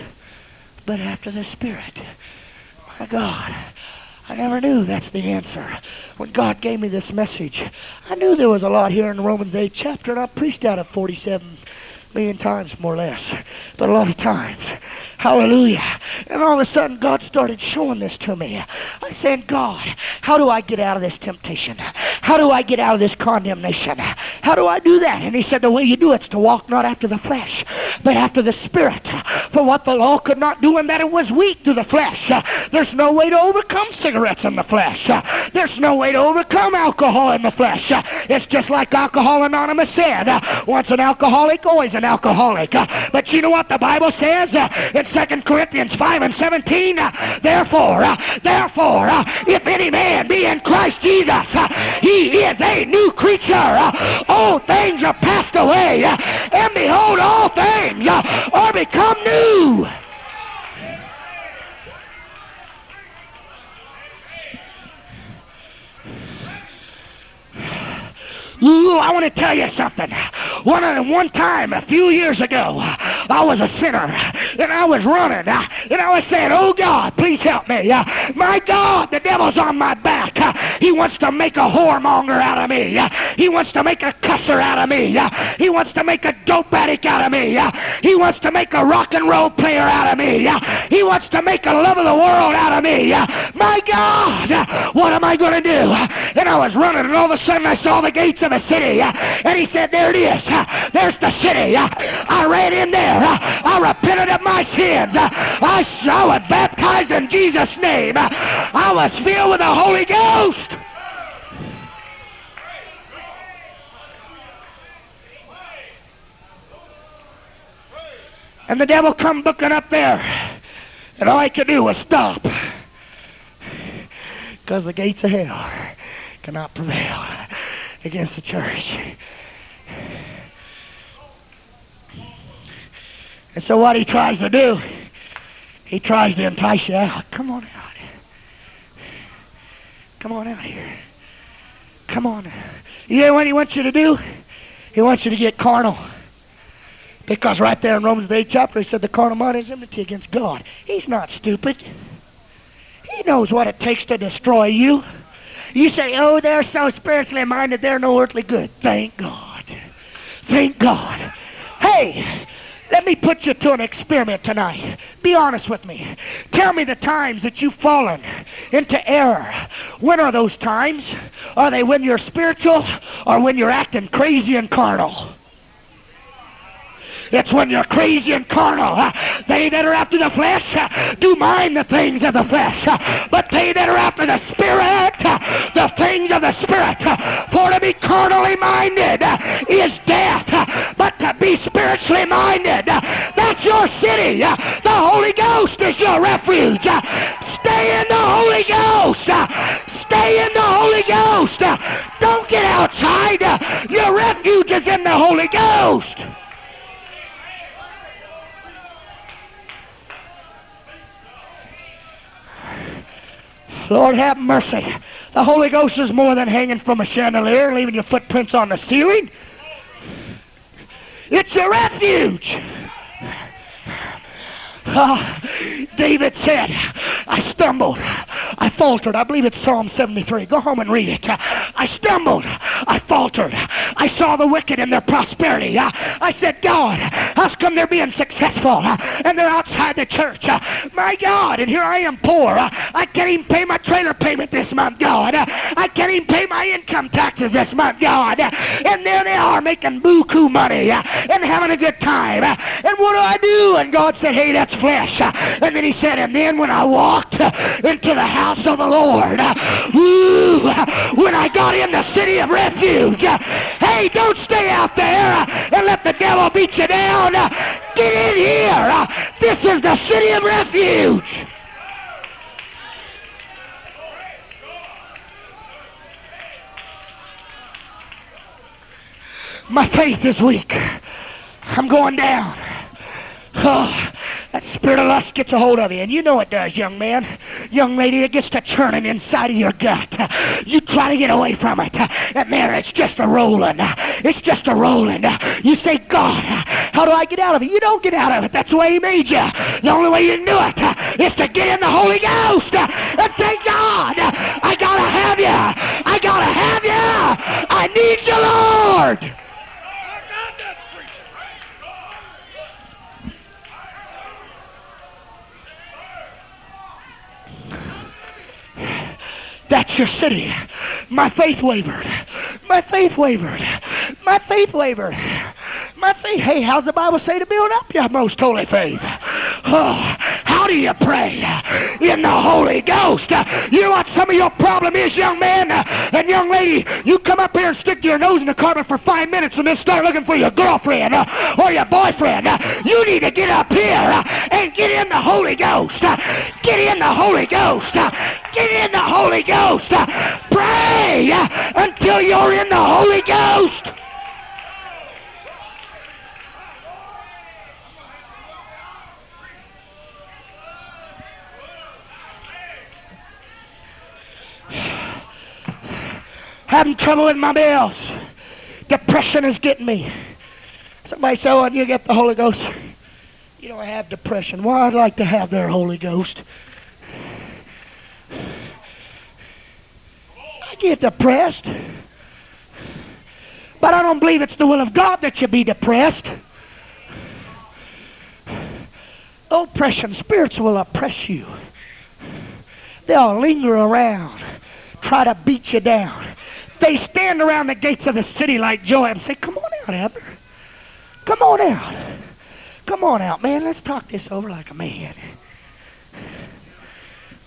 but after the spirit. My god I never knew that's the answer. When God gave me this message, I knew there was a lot here in Romans. 8 chapter, and I preached out of 47 million times, more or less, but a lot of times. Hallelujah. And all of a sudden, God started showing this to me. I said, God, how do I get out of this temptation? How do I get out of this condemnation? How do I do that? And he said, the way you do it's to walk not after the flesh, but after the spirit. For what the law could not do in that it was weak to the flesh. There's no way to overcome cigarettes in the flesh. There's no way to overcome alcohol in the flesh. It's just like Alcohol Anonymous said. Once an alcoholic, always an alcoholic. Uh, but you know what the Bible says uh, in 2 Corinthians 5 and 17? Uh, therefore, therefore, if any man be in Christ Jesus, he is a new creature. Old things are passed away, and behold, all things are become new. Ooh, I want to tell you something. One one time a few years ago, I was a sinner and I was running and I was saying, "Oh God, please help me! My God, the devil's on my back. He wants to make a whoremonger out of me. He wants to make a cusser out of me. He wants to make a dope addict out of me. He wants to make a rock and roll player out of me. He wants to make a love of the world out of me. My God, what am I going to do?" And I was running, and all of a sudden I saw the gates of a city. Uh, and he said, There it is. Uh, there's the city. Uh, I ran in there. I repented of my sins. I, I was baptized in Jesus' name. I was filled with the Holy Ghost. And the devil come booking up there. And all I could do was stop. Because the gates of hell cannot prevail against the church. And so what he tries to do, he tries to entice you out. Come on out. Come on out here. Come on. You know what he wants you to do? He wants you to get carnal. Because right there in Romans 8 chapter, he said the carnal mind is enmity against God. He's not stupid. He knows what it takes to destroy you. You say, oh, they're so spiritually minded, they're no earthly good. Thank God. Thank God. Hey, let me put you to an experiment tonight. Be honest with me. Tell me the times that you've fallen into error. When are those times? Are they when you're spiritual or when you're acting crazy and carnal? It's when you're crazy and carnal. They that are after the flesh do mind the things of the flesh. But they that are after the Spirit, the things of the Spirit. For to be carnally minded uh, is death, but to be spiritually minded, uh, that's your city. The Holy Ghost is your refuge. Stay in the Holy Ghost. Stay in the Holy Ghost. Don't get outside. Your refuge is in the Holy Ghost. Lord have mercy. The Holy Ghost is more than hanging from a chandelier, leaving your footprints on the ceiling. It's your refuge. Ah, David said, I stumbled, I faltered. I believe it's Psalm 73. Go home and read it. I stumbled, I faltered. I saw the wicked in their prosperity. I said, God, how's come they're being successful uh, and they're outside the church? Uh, My God, and here I am poor. Uh, I can't even pay my trailer payment this month, God. I can't even pay my income taxes this month, God. And there they are making buku money and having a good time. And what do I do? And God said, hey, that's flesh. And then he said, and then when I walked into the house of the Lord, ooh, when I got in the city of refuge, hey, don't stay out there and let the devil beat you down. Get in here. This is the city of refuge. My faith is weak. I'm going down. Oh, *sighs* that spirit of lust gets a hold of you, and you know it does, young man. Young lady, it gets to churning inside of your gut. You try to get away from it, and there it's just a rolling. It's just a rolling. You say, God, how do I get out of it? You don't get out of it. That's the way He made you. The only way you can do it is to get in the Holy Ghost and say, God, I gotta have you. I gotta have you. I need you, Lord. That's your city. My faith wavered. My faith wavered. My faith wavered. My faith. Hey, how's the Bible say to build up your most holy faith? Oh, how do you pray? In the Holy Ghost. You know what some of your problem is, young man and young lady? You come up here and stick your nose in the carpet for five minutes and then start looking for your girlfriend uh, or your boyfriend. You need to get up here uh, and get in the Holy Ghost. Get in the Holy Ghost. Get in the Holy Ghost. Pray uh, until you're in the Holy Ghost. Having trouble with my bills. Depression is getting me. Somebody say, oh, you get the Holy Ghost. You don't have depression. Well, I'd like to have their Holy Ghost. I get depressed. But I don't believe it's the will of God that you be depressed. Oppression spirits will oppress you. They'll linger around, try to beat you down. They stand around the gates of the city like Joab and say, Come on out, Abner. Come on out. Come on out, man. Let's talk this over like a man.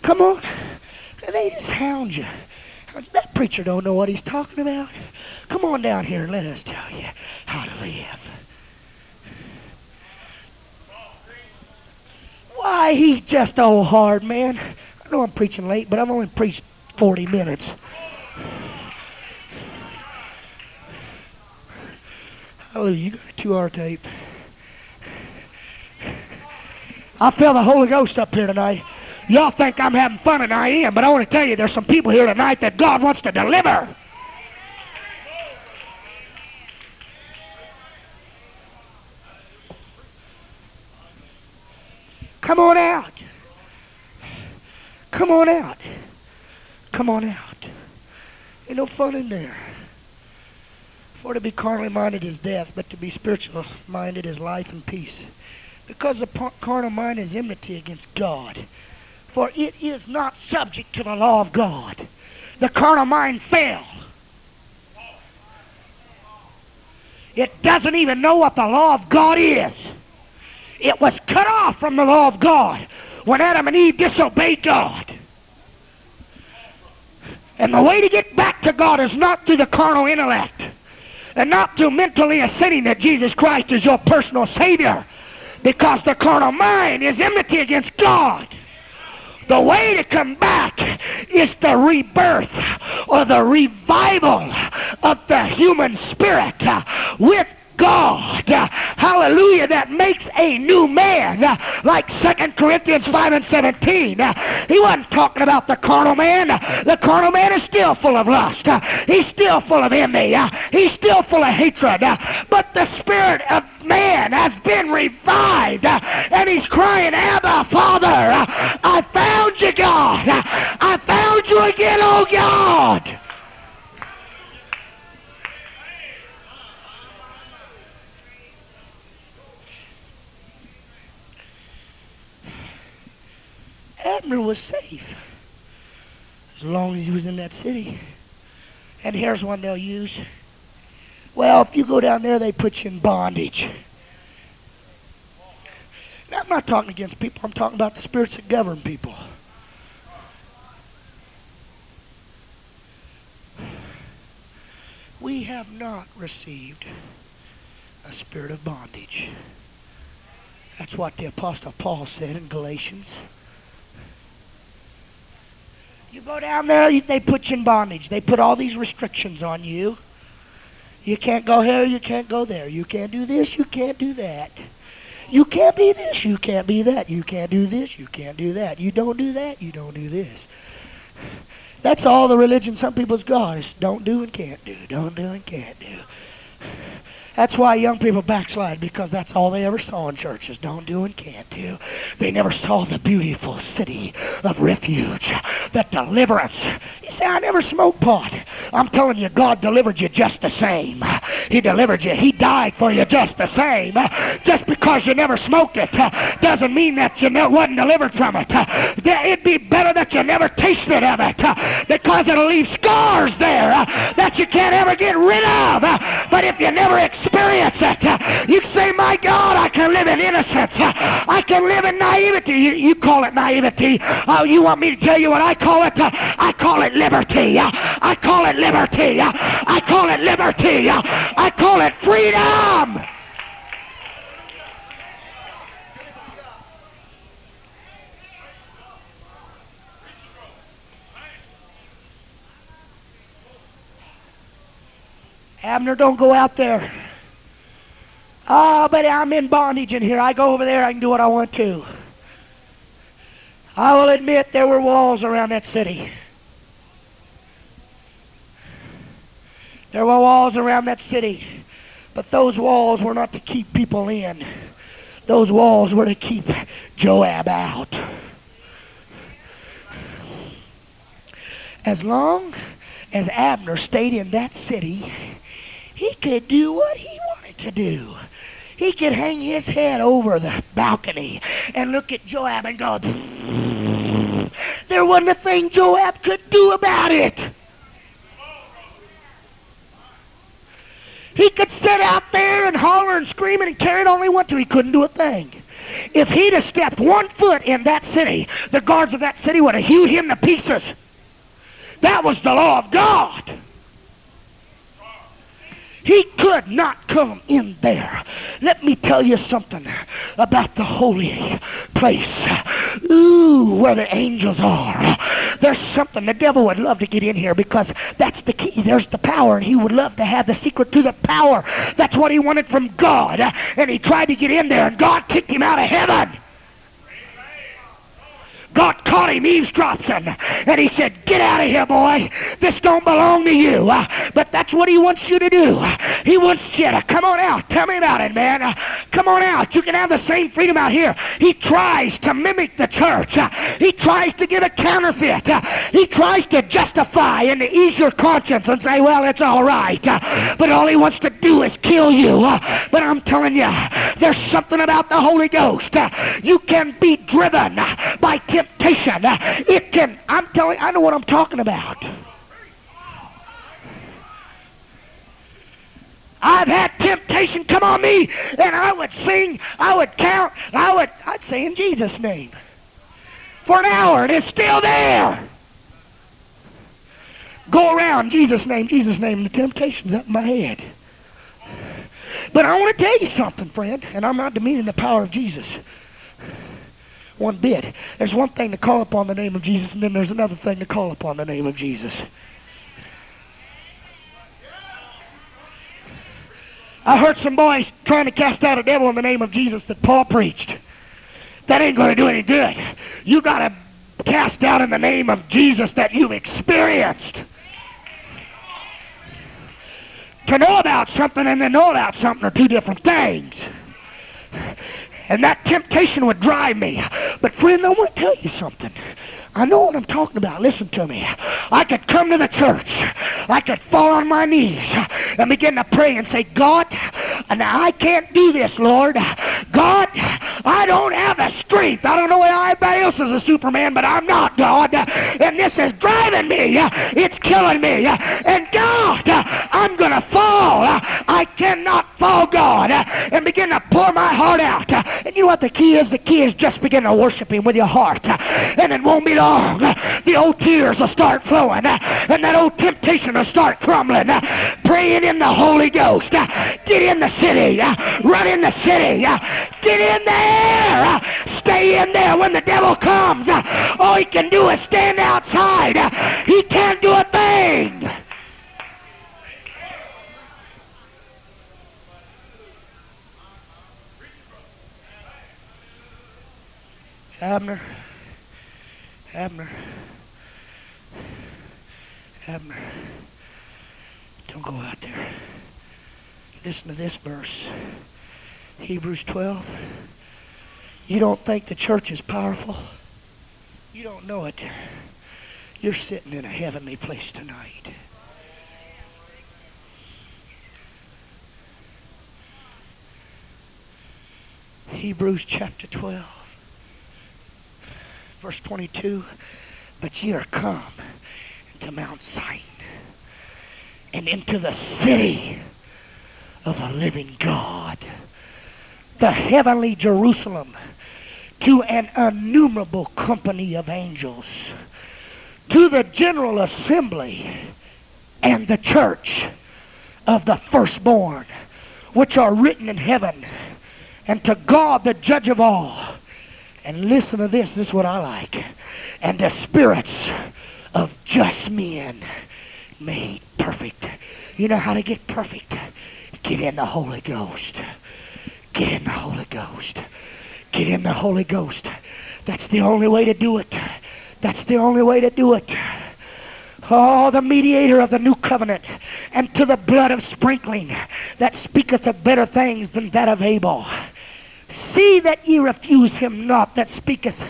Come on. They just hound you. That preacher don't know what he's talking about. Come on down here and let us tell you how to live. Why, he's just old hard, man. I know I'm preaching late, but I've only preached 40 minutes. Hallelujah. You got a two hour tape. I feel the Holy Ghost up here tonight. Y'all think I'm having fun, and I am, but I want to tell you there's some people here tonight that God wants to deliver. Come on out. Come on out. Come on out. Ain't no fun in there. For to be carnally minded is death, but to be spiritual minded is life and peace. Because the carnal mind is enmity against God. For it is not subject to the law of God. The carnal mind fell. It doesn't even know what the law of God is. It was cut off from the law of God when Adam and Eve disobeyed God. And the way to get back to God is not through the carnal intellect and not through mentally assenting that Jesus Christ is your personal Savior because the carnal mind is enmity against God. The way to come back is the rebirth or the revival of the human spirit with God, hallelujah, that makes a new man, like 2 Corinthians 5 and 17. He wasn't talking about the carnal man. The carnal man is still full of lust. He's still full of envy. He's still full of hatred. But the spirit of man has been revived and he's crying, Abba, Father, I found you, God. I found you again, oh God. Abner was safe as long as he was in that city. And here's one they'll use. Well, if you go down there, they put you in bondage. Now, I'm not talking against people. I'm talking about the spirits that govern people. We have not received a spirit of bondage. That's what the Apostle Paul said in Galatians. You go down there, they put you in bondage. They put all these restrictions on you. You can't go here, you can't go there. You can't do this, you can't do that. You can't be this, you can't be that. You can't do this, you can't do that. You don't do that, you don't do this. That's all the religion some people's got is don't do and can't do, don't do and can't do. That's why young people backslide because that's all they ever saw in churches. Don't do and can't do. They never saw the beautiful city of refuge, that deliverance. You say, I never smoked pot. I'm telling you, God delivered you just the same. He delivered you. He died for you just the same. Just because you never smoked it doesn't mean that you wasn't delivered from it. It'd be better that you never tasted of it because it'll leave scars there that you can't ever get rid of. But if you never experience it, you say, My God, I can live in innocence. I can live in naivety. You, you call it naivety. Oh, you want me to tell you what I call it? I call it liberty. I call it liberty. I call it liberty. I call it freedom. Abner, don't go out there. Ah, but I'm in bondage in here. I go over there, I can do what I want to. I will admit there were walls around that city. There were walls around that city. But those walls were not to keep people in. Those walls were to keep Joab out. As long as Abner stayed in that city, he could do what he wanted to do. He could hang his head over the balcony and look at Joab and go, there wasn't a thing Joab could do about it. He could sit out there and holler and scream and carry it all he wanted to. He couldn't do a thing. If he'd have stepped one foot in that city, the guards of that city would have hewed him to pieces. That was the law of God. He could not come in there. Let me tell you something about the holy place. Ooh, where the angels are. There's something the devil would love to get in here because that's the key. There's the power, and he would love to have the secret to the power. That's what he wanted from God. And he tried to get in there, and God kicked him out of heaven. God caught him eavesdropping, and he said, Get out of here, boy. This don't belong to you. Uh, But that's what he wants you to do. He wants you to come on out. Tell me about it, man. Uh, Come on out. You can have the same freedom out here. He tries to mimic the church. Uh, He tries to give a counterfeit. He tries to justify and to ease your conscience and say, Well, it's all right. But all he wants to do is kill you. But I'm telling you, there's something about the Holy Ghost. You can be driven by temptation. Uh, It can, I'm telling I know what I'm talking about. I've had temptation temptation come on me, and I would sing, I would count, I would, I'd say in Jesus' name for an hour, and it's still there. Go around, Jesus' name, Jesus' name, and the temptation's up in my head. But I want to tell you something, friend, and I'm not demeaning the power of Jesus one bit. There's one thing to call upon the name of Jesus, and then there's another thing to call upon the name of Jesus. I heard some boys trying to cast out a devil in the name of Jesus that Paul preached. That ain't going to do any good. You got to cast out in the name of Jesus that you've experienced. To know about something and to know about something are two different things. And that temptation would drive me. But friend, I want to tell you something. I know what I'm talking about. Listen to me. I could come to the church. I could fall on my knees and begin to pray and say, God, now I can't do this, Lord. God, I don't have the strength. I don't know why anybody else is a Superman, but I'm not, God. And this is driving me. It's killing me. And God, I'm going to fall. I cannot fall, God. And begin to pour my heart out. And you know what the key is? The key is just begin to worship Him with your heart. And it won't be long long, the old tears will start flowing and that old temptation will start crumbling. Praying in the Holy Ghost. Get in the city. Run in the city. Get in there. Stay in there when the devil comes. All he can do is stand outside. He can't do a thing. Abner. Abner. Abner. Don't go out there. Listen to this verse. Hebrews 12. You don't think the church is powerful? You don't know it. You're sitting in a heavenly place tonight. Hebrews chapter 12 verse 22, but ye are come into Mount Zion and into the city of the living God, the heavenly Jerusalem, to an innumerable company of angels, to the general assembly and the church of the firstborn, which are written in heaven, and to God the judge of all and listen to this. This is what I like. And the spirits of just men made perfect. You know how to get perfect? Get in the Holy Ghost. Get in the Holy Ghost. Get in the Holy Ghost. That's the only way to do it. That's the only way to do it. Oh, the mediator of the new covenant, and to the blood of sprinkling that speaketh of better things than that of Abel. See that ye refuse him not that speaketh.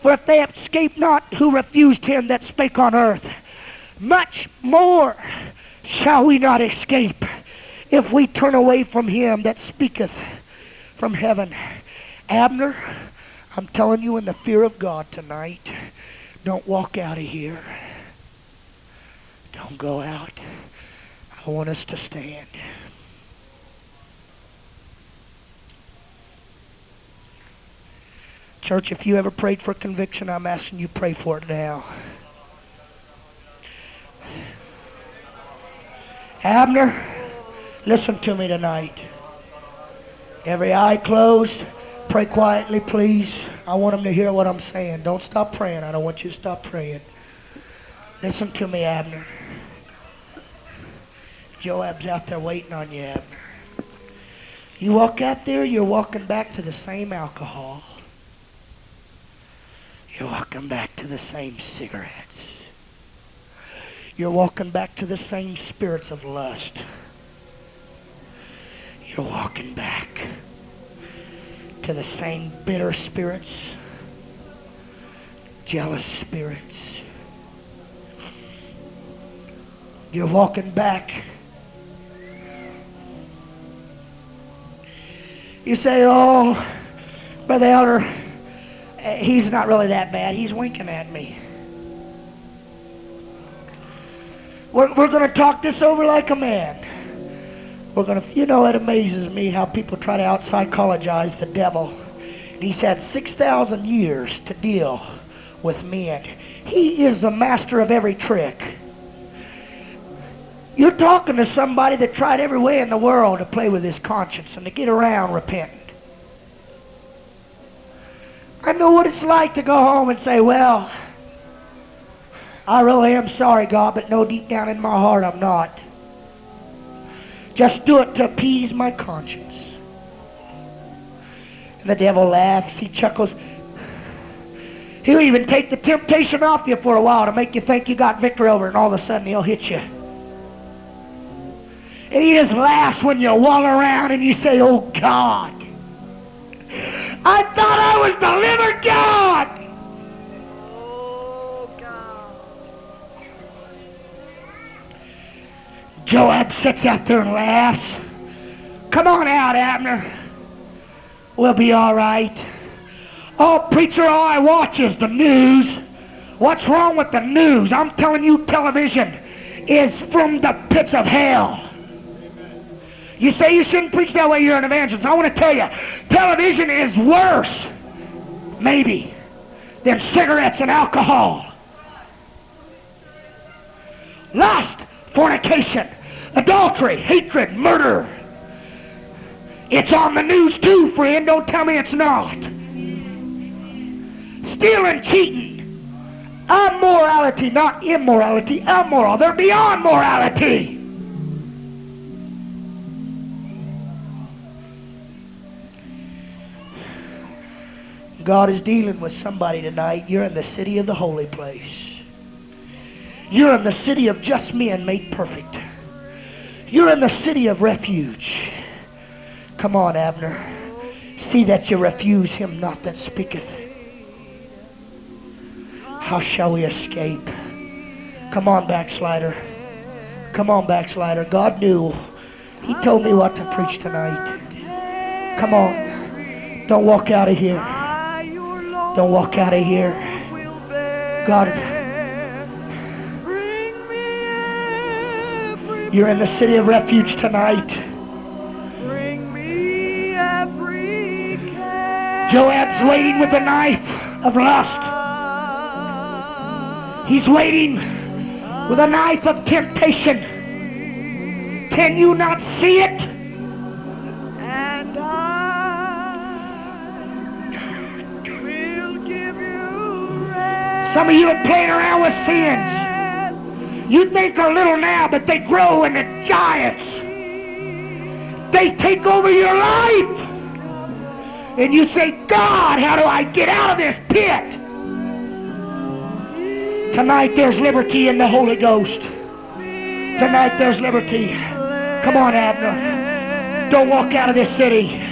For if they escape not who refused him that spake on earth, much more shall we not escape if we turn away from him that speaketh from heaven. Abner, I'm telling you in the fear of God tonight, don't walk out of here. Don't go out. I want us to stand. Church, if you ever prayed for conviction, I'm asking you pray for it now. Abner, listen to me tonight. Every eye closed. Pray quietly, please. I want them to hear what I'm saying. Don't stop praying. I don't want you to stop praying. Listen to me, Abner. Joab's out there waiting on you, Abner. You walk out there, you're walking back to the same alcohol. You're walking back to the same cigarettes. You're walking back to the same spirits of lust. You're walking back to the same bitter spirits, jealous spirits. You're walking back. You say, oh, Brother Elder, Uh, he's not really that bad. He's winking at me. We're, we're going to talk this over like a man. We're gonna, you know, it amazes me how people try to out psychologize the devil. He's had 6,000 years to deal with men. He is the master of every trick. You're talking to somebody that tried every way in the world to play with his conscience and to get around repenting. I know what it's like to go home and say, well, I really am sorry, God, but no, deep down in my heart, I'm not. Just do it to appease my conscience. And the devil laughs, he chuckles. He'll even take the temptation off you for a while to make you think you got victory over it, and all of a sudden he'll hit you. And he just laughs when you walk around and you say, Oh God, I thought I was delivered, God. Oh, God. Joab sits out there and laughs. Come on out, Abner. We'll be all right. Oh, preacher, all I watch is the news. What's wrong with the news? I'm telling you, television is from the pits of hell. You say you shouldn't preach that way, you're an evangelist. I want to tell you, television is worse, maybe, than cigarettes and alcohol. Lust, fornication, adultery, hatred, murder. It's on the news too, friend. Don't tell me it's not. Stealing, cheating, immorality, not immorality, immoral. They're beyond morality. God is dealing with somebody tonight. You're in the city of the holy place. You're in the city of just men made perfect. You're in the city of refuge. Come on, Abner. See that you refuse him not that speaketh. How shall we escape? Come on, backslider. Come on, backslider. God knew. He told me what to preach tonight. Come on. Don't walk out of here. Don't walk out of here. God, you're in the city of refuge tonight. Joab's waiting with a knife of lust. He's waiting with a knife of temptation. Can you not see it? Some of you are playing around with sins. You think are little now, but they grow into giants. They take over your life. And you say, God, how do I get out of this pit? Tonight there's liberty in the Holy Ghost. Tonight there's liberty. Come on, Abner. Don't walk out of this city.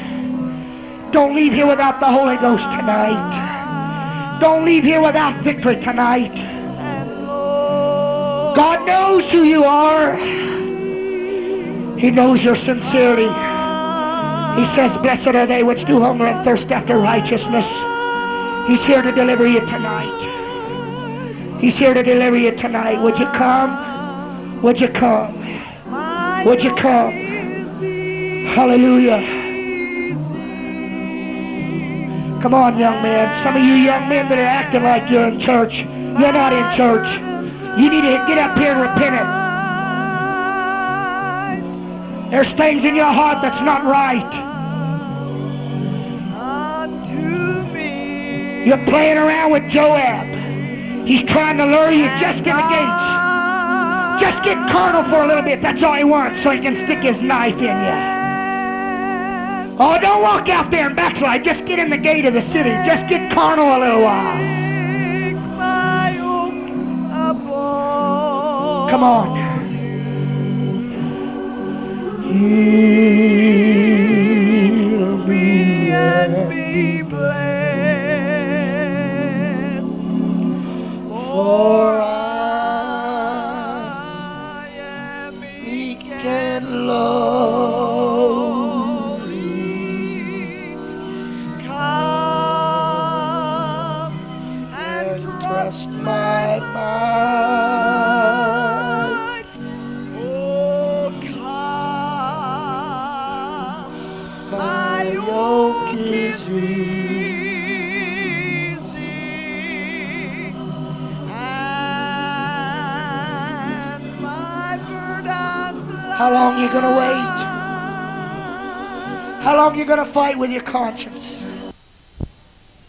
Don't leave here without the Holy Ghost tonight. Don't leave here without victory tonight. God knows who you are. He knows your sincerity. He says, Blessed are they which do hunger and thirst after righteousness. He's here to deliver you tonight. He's here to deliver you tonight. Would you come? Would you come? Would you come? Hallelujah. Come on, young man. Some of you young men that are acting like you're in church, you're not in church. You need to get up here and repent it. There's things in your heart that's not right. You're playing around with Joab. He's trying to lure you just in the gates. Just get carnal for a little bit. That's all he wants, so he can stick his knife in you. Oh, don't walk out there and backslide. Just get in the gate of the city. Just get carnal a little while. Come on. Heal me and be blessed. For long you gonna wait? How long you gonna fight with your conscience?